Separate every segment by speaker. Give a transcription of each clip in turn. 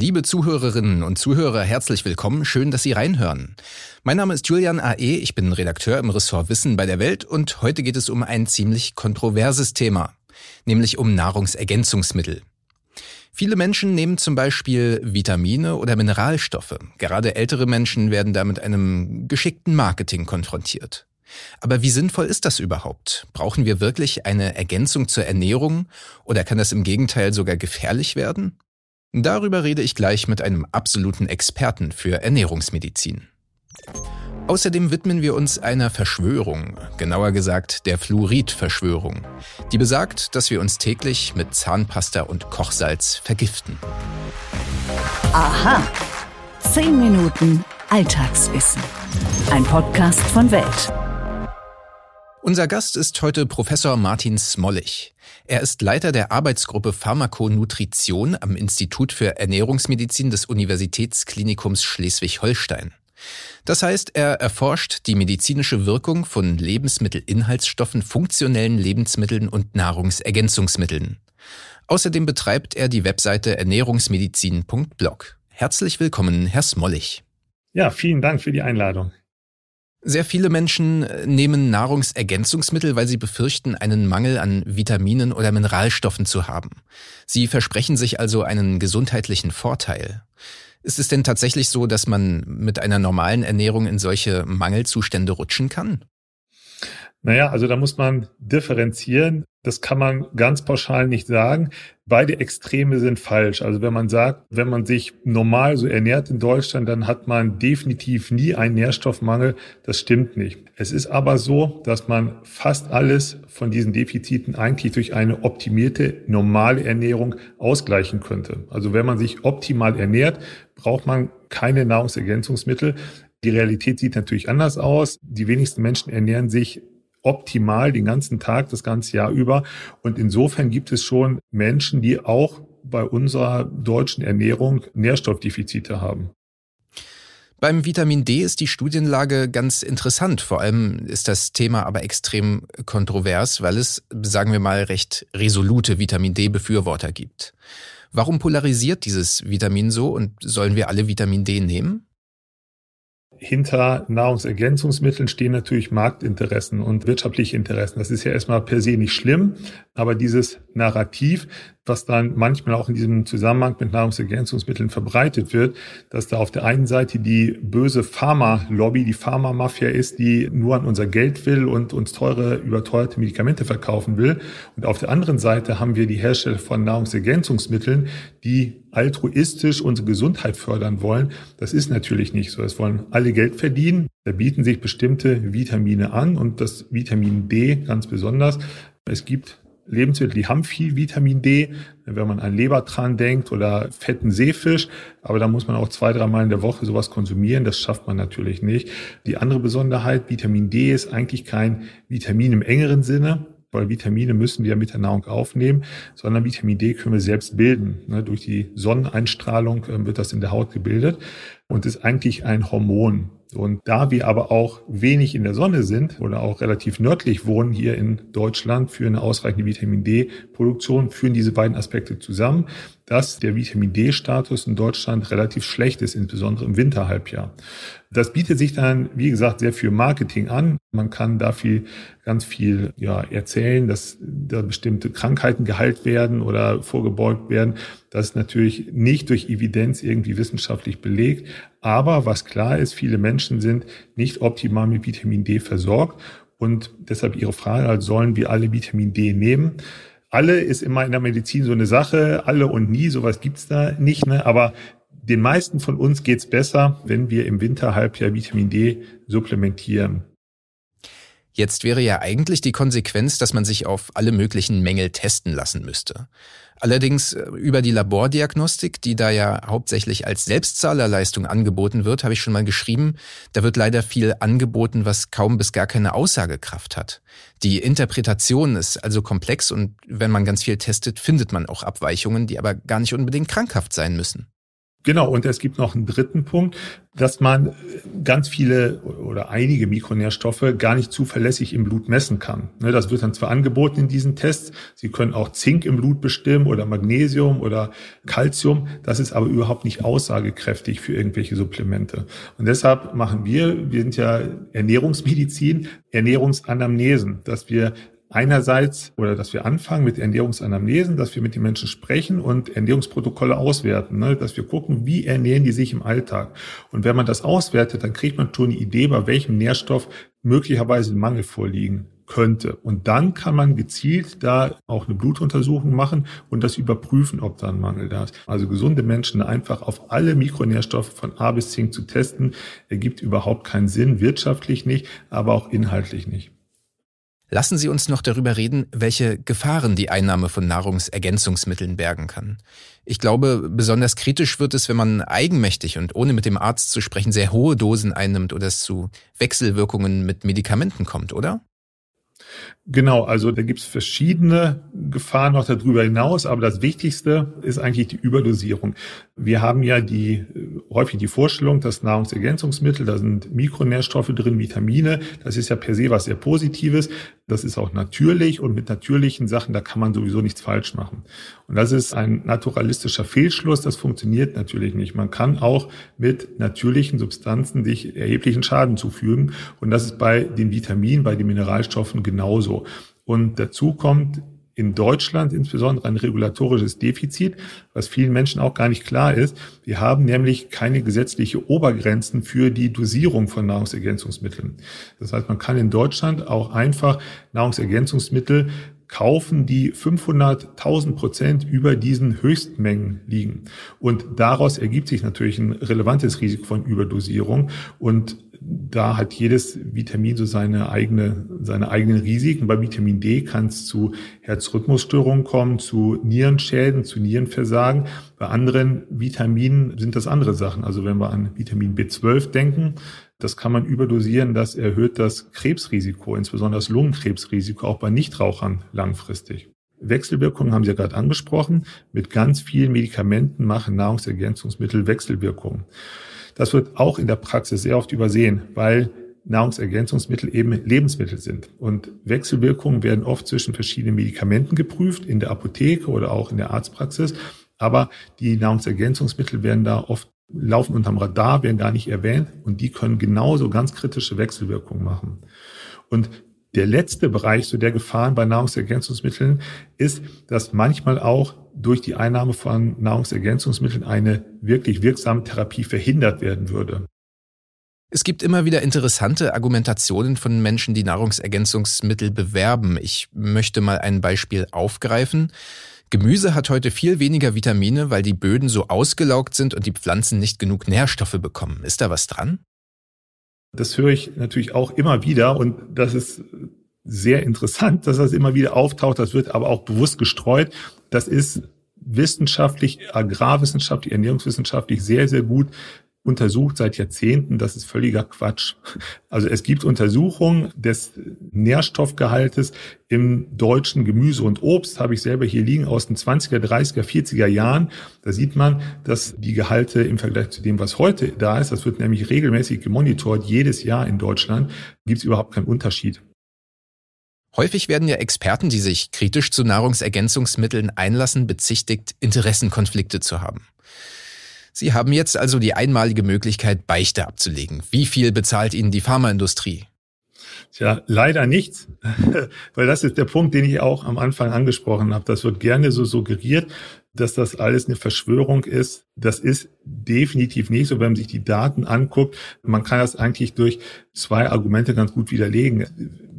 Speaker 1: Liebe Zuhörerinnen und Zuhörer, herzlich willkommen. Schön, dass Sie reinhören. Mein Name ist Julian A.E., ich bin Redakteur im Ressort Wissen bei der Welt und heute geht es um ein ziemlich kontroverses Thema, nämlich um Nahrungsergänzungsmittel. Viele Menschen nehmen zum Beispiel Vitamine oder Mineralstoffe. Gerade ältere Menschen werden da mit einem geschickten Marketing konfrontiert. Aber wie sinnvoll ist das überhaupt? Brauchen wir wirklich eine Ergänzung zur Ernährung oder kann das im Gegenteil sogar gefährlich werden? Darüber rede ich gleich mit einem absoluten Experten für Ernährungsmedizin. Außerdem widmen wir uns einer Verschwörung, genauer gesagt der Fluorid-Verschwörung, die besagt, dass wir uns täglich mit Zahnpasta und Kochsalz vergiften.
Speaker 2: Aha. 10 Minuten Alltagswissen. Ein Podcast von Welt.
Speaker 1: Unser Gast ist heute Professor Martin Smollig. Er ist Leiter der Arbeitsgruppe Pharmakonutrition am Institut für Ernährungsmedizin des Universitätsklinikums Schleswig-Holstein. Das heißt, er erforscht die medizinische Wirkung von Lebensmittelinhaltsstoffen, funktionellen Lebensmitteln und Nahrungsergänzungsmitteln. Außerdem betreibt er die Webseite ernährungsmedizin.blog. Herzlich willkommen, Herr Smollig.
Speaker 3: Ja, vielen Dank für die Einladung.
Speaker 1: Sehr viele Menschen äh, nehmen Nahrungsergänzungsmittel, weil sie befürchten, einen Mangel an Vitaminen oder Mineralstoffen zu haben. Sie versprechen sich also einen gesundheitlichen Vorteil. Ist es denn tatsächlich so, dass man mit einer normalen Ernährung in solche Mangelzustände rutschen kann?
Speaker 3: Naja, also da muss man differenzieren. Das kann man ganz pauschal nicht sagen. Beide Extreme sind falsch. Also wenn man sagt, wenn man sich normal so ernährt in Deutschland, dann hat man definitiv nie einen Nährstoffmangel. Das stimmt nicht. Es ist aber so, dass man fast alles von diesen Defiziten eigentlich durch eine optimierte normale Ernährung ausgleichen könnte. Also wenn man sich optimal ernährt, braucht man keine Nahrungsergänzungsmittel. Die Realität sieht natürlich anders aus. Die wenigsten Menschen ernähren sich optimal den ganzen Tag, das ganze Jahr über. Und insofern gibt es schon Menschen, die auch bei unserer deutschen Ernährung Nährstoffdefizite haben.
Speaker 1: Beim Vitamin D ist die Studienlage ganz interessant. Vor allem ist das Thema aber extrem kontrovers, weil es, sagen wir mal, recht resolute Vitamin D-Befürworter gibt. Warum polarisiert dieses Vitamin so und sollen wir alle Vitamin D nehmen?
Speaker 3: Hinter Nahrungsergänzungsmitteln stehen natürlich Marktinteressen und wirtschaftliche Interessen. Das ist ja erstmal per se nicht schlimm, aber dieses Narrativ, was dann manchmal auch in diesem Zusammenhang mit Nahrungsergänzungsmitteln verbreitet wird, dass da auf der einen Seite die böse Pharma-Lobby, die Pharma-Mafia ist, die nur an unser Geld will und uns teure, überteuerte Medikamente verkaufen will. Und auf der anderen Seite haben wir die Hersteller von Nahrungsergänzungsmitteln, die altruistisch unsere Gesundheit fördern wollen. Das ist natürlich nicht so. Es wollen alle Geld verdienen. Da bieten sich bestimmte Vitamine an und das Vitamin D ganz besonders. Es gibt Lebensmittel, die haben viel Vitamin D, wenn man an Lebertran denkt oder fetten Seefisch. Aber da muss man auch zwei, dreimal in der Woche sowas konsumieren. Das schafft man natürlich nicht. Die andere Besonderheit, Vitamin D ist eigentlich kein Vitamin im engeren Sinne, weil Vitamine müssen wir mit der Nahrung aufnehmen, sondern Vitamin D können wir selbst bilden. Ne, durch die Sonneneinstrahlung äh, wird das in der Haut gebildet und ist eigentlich ein Hormon. Und da wir aber auch wenig in der Sonne sind oder auch relativ nördlich wohnen hier in Deutschland für eine ausreichende Vitamin D-Produktion, führen diese beiden Aspekte zusammen, dass der Vitamin D-Status in Deutschland relativ schlecht ist, insbesondere im Winterhalbjahr. Das bietet sich dann, wie gesagt, sehr viel Marketing an. Man kann dafür ganz viel ja, erzählen, dass da bestimmte Krankheiten geheilt werden oder vorgebeugt werden. Das ist natürlich nicht durch Evidenz irgendwie wissenschaftlich belegt. Aber was klar ist, viele Menschen sind nicht optimal mit Vitamin D versorgt. Und deshalb Ihre Frage, also sollen wir alle Vitamin D nehmen? Alle ist immer in der Medizin so eine Sache, alle und nie, sowas gibt's da nicht. Ne? Aber den meisten von uns geht's besser, wenn wir im Winterhalbjahr Vitamin D supplementieren.
Speaker 1: Jetzt wäre ja eigentlich die Konsequenz, dass man sich auf alle möglichen Mängel testen lassen müsste. Allerdings äh, über die Labordiagnostik, die da ja hauptsächlich als Selbstzahlerleistung angeboten wird, habe ich schon mal geschrieben, da wird leider viel angeboten, was kaum bis gar keine Aussagekraft hat. Die Interpretation ist also komplex und wenn man ganz viel testet, findet man auch Abweichungen, die aber gar nicht unbedingt krankhaft sein müssen.
Speaker 3: Genau, und es gibt noch einen dritten Punkt, dass man ganz viele oder einige Mikronährstoffe gar nicht zuverlässig im Blut messen kann. Ne, das wird dann zwar angeboten in diesen Tests, Sie können auch Zink im Blut bestimmen oder Magnesium oder Calcium, das ist aber überhaupt nicht aussagekräftig für irgendwelche Supplemente. Und deshalb machen wir, wir sind ja Ernährungsmedizin, Ernährungsanamnesen, dass wir einerseits oder dass wir anfangen mit Ernährungsanamnesen, dass wir mit den Menschen sprechen und Ernährungsprotokolle auswerten, ne? dass wir gucken, wie ernähren die sich im Alltag. Und wenn man das auswertet, dann kriegt man schon eine Idee, bei welchem Nährstoff möglicherweise ein Mangel vorliegen könnte. Und dann kann man gezielt da auch eine Blutuntersuchung machen und das überprüfen, ob da ein Mangel da ist. Also gesunde Menschen einfach auf alle Mikronährstoffe von A bis Zink zu testen, ergibt überhaupt keinen Sinn, wirtschaftlich nicht, aber auch inhaltlich nicht.
Speaker 1: Lassen Sie uns noch darüber reden, welche Gefahren die Einnahme von Nahrungsergänzungsmitteln bergen kann. Ich glaube, besonders kritisch wird es, wenn man eigenmächtig und ohne mit dem Arzt zu sprechen sehr hohe Dosen einnimmt oder es zu Wechselwirkungen mit Medikamenten kommt, oder?
Speaker 3: Genau, also da gibt es verschiedene Gefahren noch darüber hinaus, aber das Wichtigste ist eigentlich die Überdosierung. Wir haben ja die häufig die Vorstellung, dass Nahrungsergänzungsmittel, da sind Mikronährstoffe drin, Vitamine, das ist ja per se was sehr Positives, das ist auch natürlich und mit natürlichen Sachen, da kann man sowieso nichts falsch machen. Und das ist ein naturalistischer Fehlschluss, das funktioniert natürlich nicht. Man kann auch mit natürlichen Substanzen sich erheblichen Schaden zufügen und das ist bei den Vitaminen, bei den Mineralstoffen genauso. Und dazu kommt in Deutschland insbesondere ein regulatorisches Defizit, was vielen Menschen auch gar nicht klar ist. Wir haben nämlich keine gesetzliche Obergrenzen für die Dosierung von Nahrungsergänzungsmitteln. Das heißt, man kann in Deutschland auch einfach Nahrungsergänzungsmittel kaufen, die 500.000 Prozent über diesen Höchstmengen liegen. Und daraus ergibt sich natürlich ein relevantes Risiko von Überdosierung. Und da hat jedes Vitamin so seine eigene, seine eigenen Risiken. Bei Vitamin D kann es zu Herzrhythmusstörungen kommen, zu Nierenschäden, zu Nierenversagen. Bei anderen Vitaminen sind das andere Sachen. Also wenn wir an Vitamin B12 denken, das kann man überdosieren, das erhöht das Krebsrisiko, insbesondere das Lungenkrebsrisiko, auch bei Nichtrauchern langfristig. Wechselwirkungen haben Sie ja gerade angesprochen. Mit ganz vielen Medikamenten machen Nahrungsergänzungsmittel Wechselwirkungen. Das wird auch in der Praxis sehr oft übersehen, weil Nahrungsergänzungsmittel eben Lebensmittel sind. Und Wechselwirkungen werden oft zwischen verschiedenen Medikamenten geprüft, in der Apotheke oder auch in der Arztpraxis. Aber die Nahrungsergänzungsmittel werden da oft laufen unterm Radar, werden gar nicht erwähnt und die können genauso ganz kritische Wechselwirkungen machen. Und der letzte Bereich so der Gefahren bei Nahrungsergänzungsmitteln ist, dass manchmal auch durch die Einnahme von Nahrungsergänzungsmitteln eine wirklich wirksame Therapie verhindert werden würde.
Speaker 1: Es gibt immer wieder interessante Argumentationen von Menschen, die Nahrungsergänzungsmittel bewerben. Ich möchte mal ein Beispiel aufgreifen. Gemüse hat heute viel weniger Vitamine, weil die Böden so ausgelaugt sind und die Pflanzen nicht genug Nährstoffe bekommen. Ist da was dran?
Speaker 3: Das höre ich natürlich auch immer wieder und das ist sehr interessant, dass das immer wieder auftaucht. Das wird aber auch bewusst gestreut. Das ist wissenschaftlich, agrarwissenschaftlich, ernährungswissenschaftlich sehr, sehr gut untersucht seit Jahrzehnten. Das ist völliger Quatsch. Also es gibt Untersuchungen des Nährstoffgehaltes im deutschen Gemüse und Obst, habe ich selber hier liegen, aus den 20er, 30er, 40er Jahren. Da sieht man, dass die Gehalte im Vergleich zu dem, was heute da ist, das wird nämlich regelmäßig gemonitort, jedes Jahr in Deutschland, gibt es überhaupt keinen Unterschied.
Speaker 1: Häufig werden ja Experten, die sich kritisch zu Nahrungsergänzungsmitteln einlassen, bezichtigt, Interessenkonflikte zu haben. Sie haben jetzt also die einmalige Möglichkeit, Beichte abzulegen. Wie viel bezahlt Ihnen die Pharmaindustrie?
Speaker 3: Tja, leider nichts, weil das ist der Punkt, den ich auch am Anfang angesprochen habe. Das wird gerne so suggeriert, dass das alles eine Verschwörung ist. Das ist definitiv nicht so, wenn man sich die Daten anguckt. Man kann das eigentlich durch zwei Argumente ganz gut widerlegen.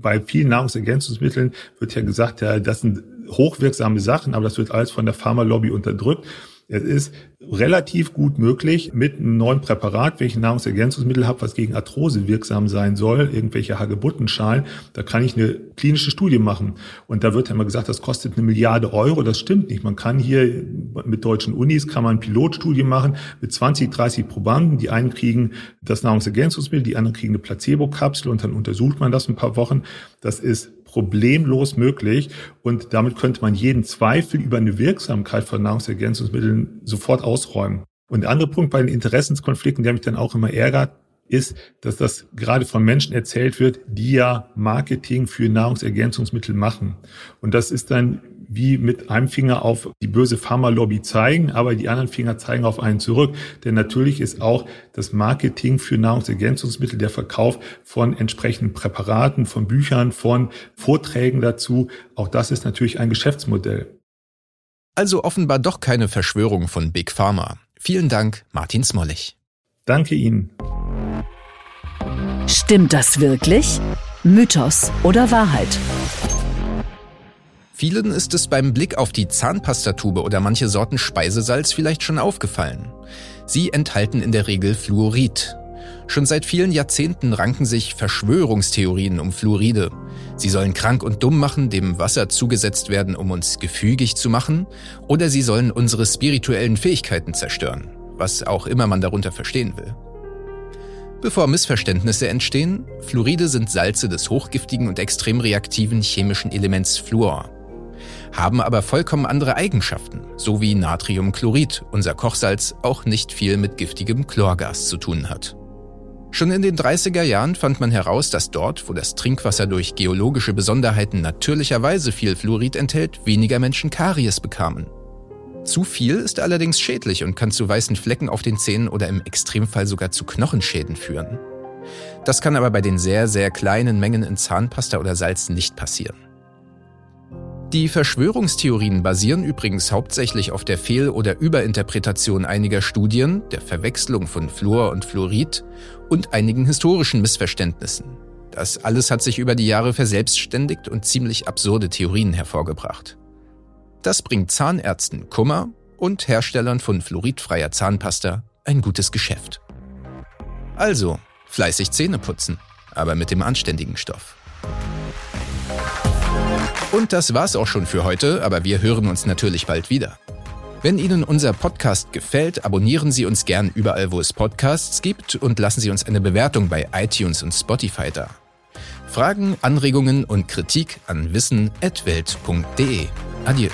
Speaker 3: Bei vielen Nahrungsergänzungsmitteln wird ja gesagt, ja, das sind hochwirksame Sachen, aber das wird alles von der Pharmalobby unterdrückt. Es ist relativ gut möglich, mit einem neuen Präparat, wenn ich ein Nahrungsergänzungsmittel habe, was gegen Arthrose wirksam sein soll, irgendwelche Hagebuttenschalen, da kann ich eine klinische Studie machen. Und da wird ja immer gesagt, das kostet eine Milliarde Euro. Das stimmt nicht. Man kann hier mit deutschen Unis kann man Pilotstudie machen mit 20, 30 Probanden. Die einen kriegen das Nahrungsergänzungsmittel, die anderen kriegen eine Placebo-Kapsel und dann untersucht man das ein paar Wochen. Das ist problemlos möglich und damit könnte man jeden Zweifel über eine Wirksamkeit von Nahrungsergänzungsmitteln sofort ausräumen. Und der andere Punkt bei den Interessenskonflikten, der mich dann auch immer ärgert, ist, dass das gerade von Menschen erzählt wird, die ja Marketing für Nahrungsergänzungsmittel machen. Und das ist dann wie mit einem Finger auf die böse Pharmalobby zeigen, aber die anderen Finger zeigen auf einen zurück. Denn natürlich ist auch das Marketing für Nahrungsergänzungsmittel, der Verkauf von entsprechenden Präparaten, von Büchern, von Vorträgen dazu, auch das ist natürlich ein Geschäftsmodell.
Speaker 1: Also offenbar doch keine Verschwörung von Big Pharma. Vielen Dank, Martin Smollig.
Speaker 3: Danke Ihnen.
Speaker 2: Stimmt das wirklich? Mythos oder Wahrheit?
Speaker 1: Vielen ist es beim Blick auf die Zahnpastatube oder manche Sorten Speisesalz vielleicht schon aufgefallen. Sie enthalten in der Regel Fluorid. Schon seit vielen Jahrzehnten ranken sich Verschwörungstheorien um Fluoride. Sie sollen krank und dumm machen, dem Wasser zugesetzt werden, um uns gefügig zu machen, oder sie sollen unsere spirituellen Fähigkeiten zerstören, was auch immer man darunter verstehen will. Bevor Missverständnisse entstehen, Fluoride sind Salze des hochgiftigen und extrem reaktiven chemischen Elements Fluor haben aber vollkommen andere Eigenschaften, so wie Natriumchlorid, unser Kochsalz, auch nicht viel mit giftigem Chlorgas zu tun hat. Schon in den 30er Jahren fand man heraus, dass dort, wo das Trinkwasser durch geologische Besonderheiten natürlicherweise viel Fluorid enthält, weniger Menschen Karies bekamen. Zu viel ist allerdings schädlich und kann zu weißen Flecken auf den Zähnen oder im Extremfall sogar zu Knochenschäden führen. Das kann aber bei den sehr, sehr kleinen Mengen in Zahnpasta oder Salz nicht passieren. Die Verschwörungstheorien basieren übrigens hauptsächlich auf der Fehl- oder Überinterpretation einiger Studien, der Verwechslung von Fluor und Fluorid und einigen historischen Missverständnissen. Das alles hat sich über die Jahre verselbstständigt und ziemlich absurde Theorien hervorgebracht. Das bringt Zahnärzten Kummer und Herstellern von fluoridfreier Zahnpasta ein gutes Geschäft. Also, fleißig Zähne putzen, aber mit dem anständigen Stoff. Und das war's auch schon für heute, aber wir hören uns natürlich bald wieder. Wenn Ihnen unser Podcast gefällt, abonnieren Sie uns gern überall, wo es Podcasts gibt und lassen Sie uns eine Bewertung bei iTunes und Spotify da. Fragen, Anregungen und Kritik an wissen.welt.de. Adieu.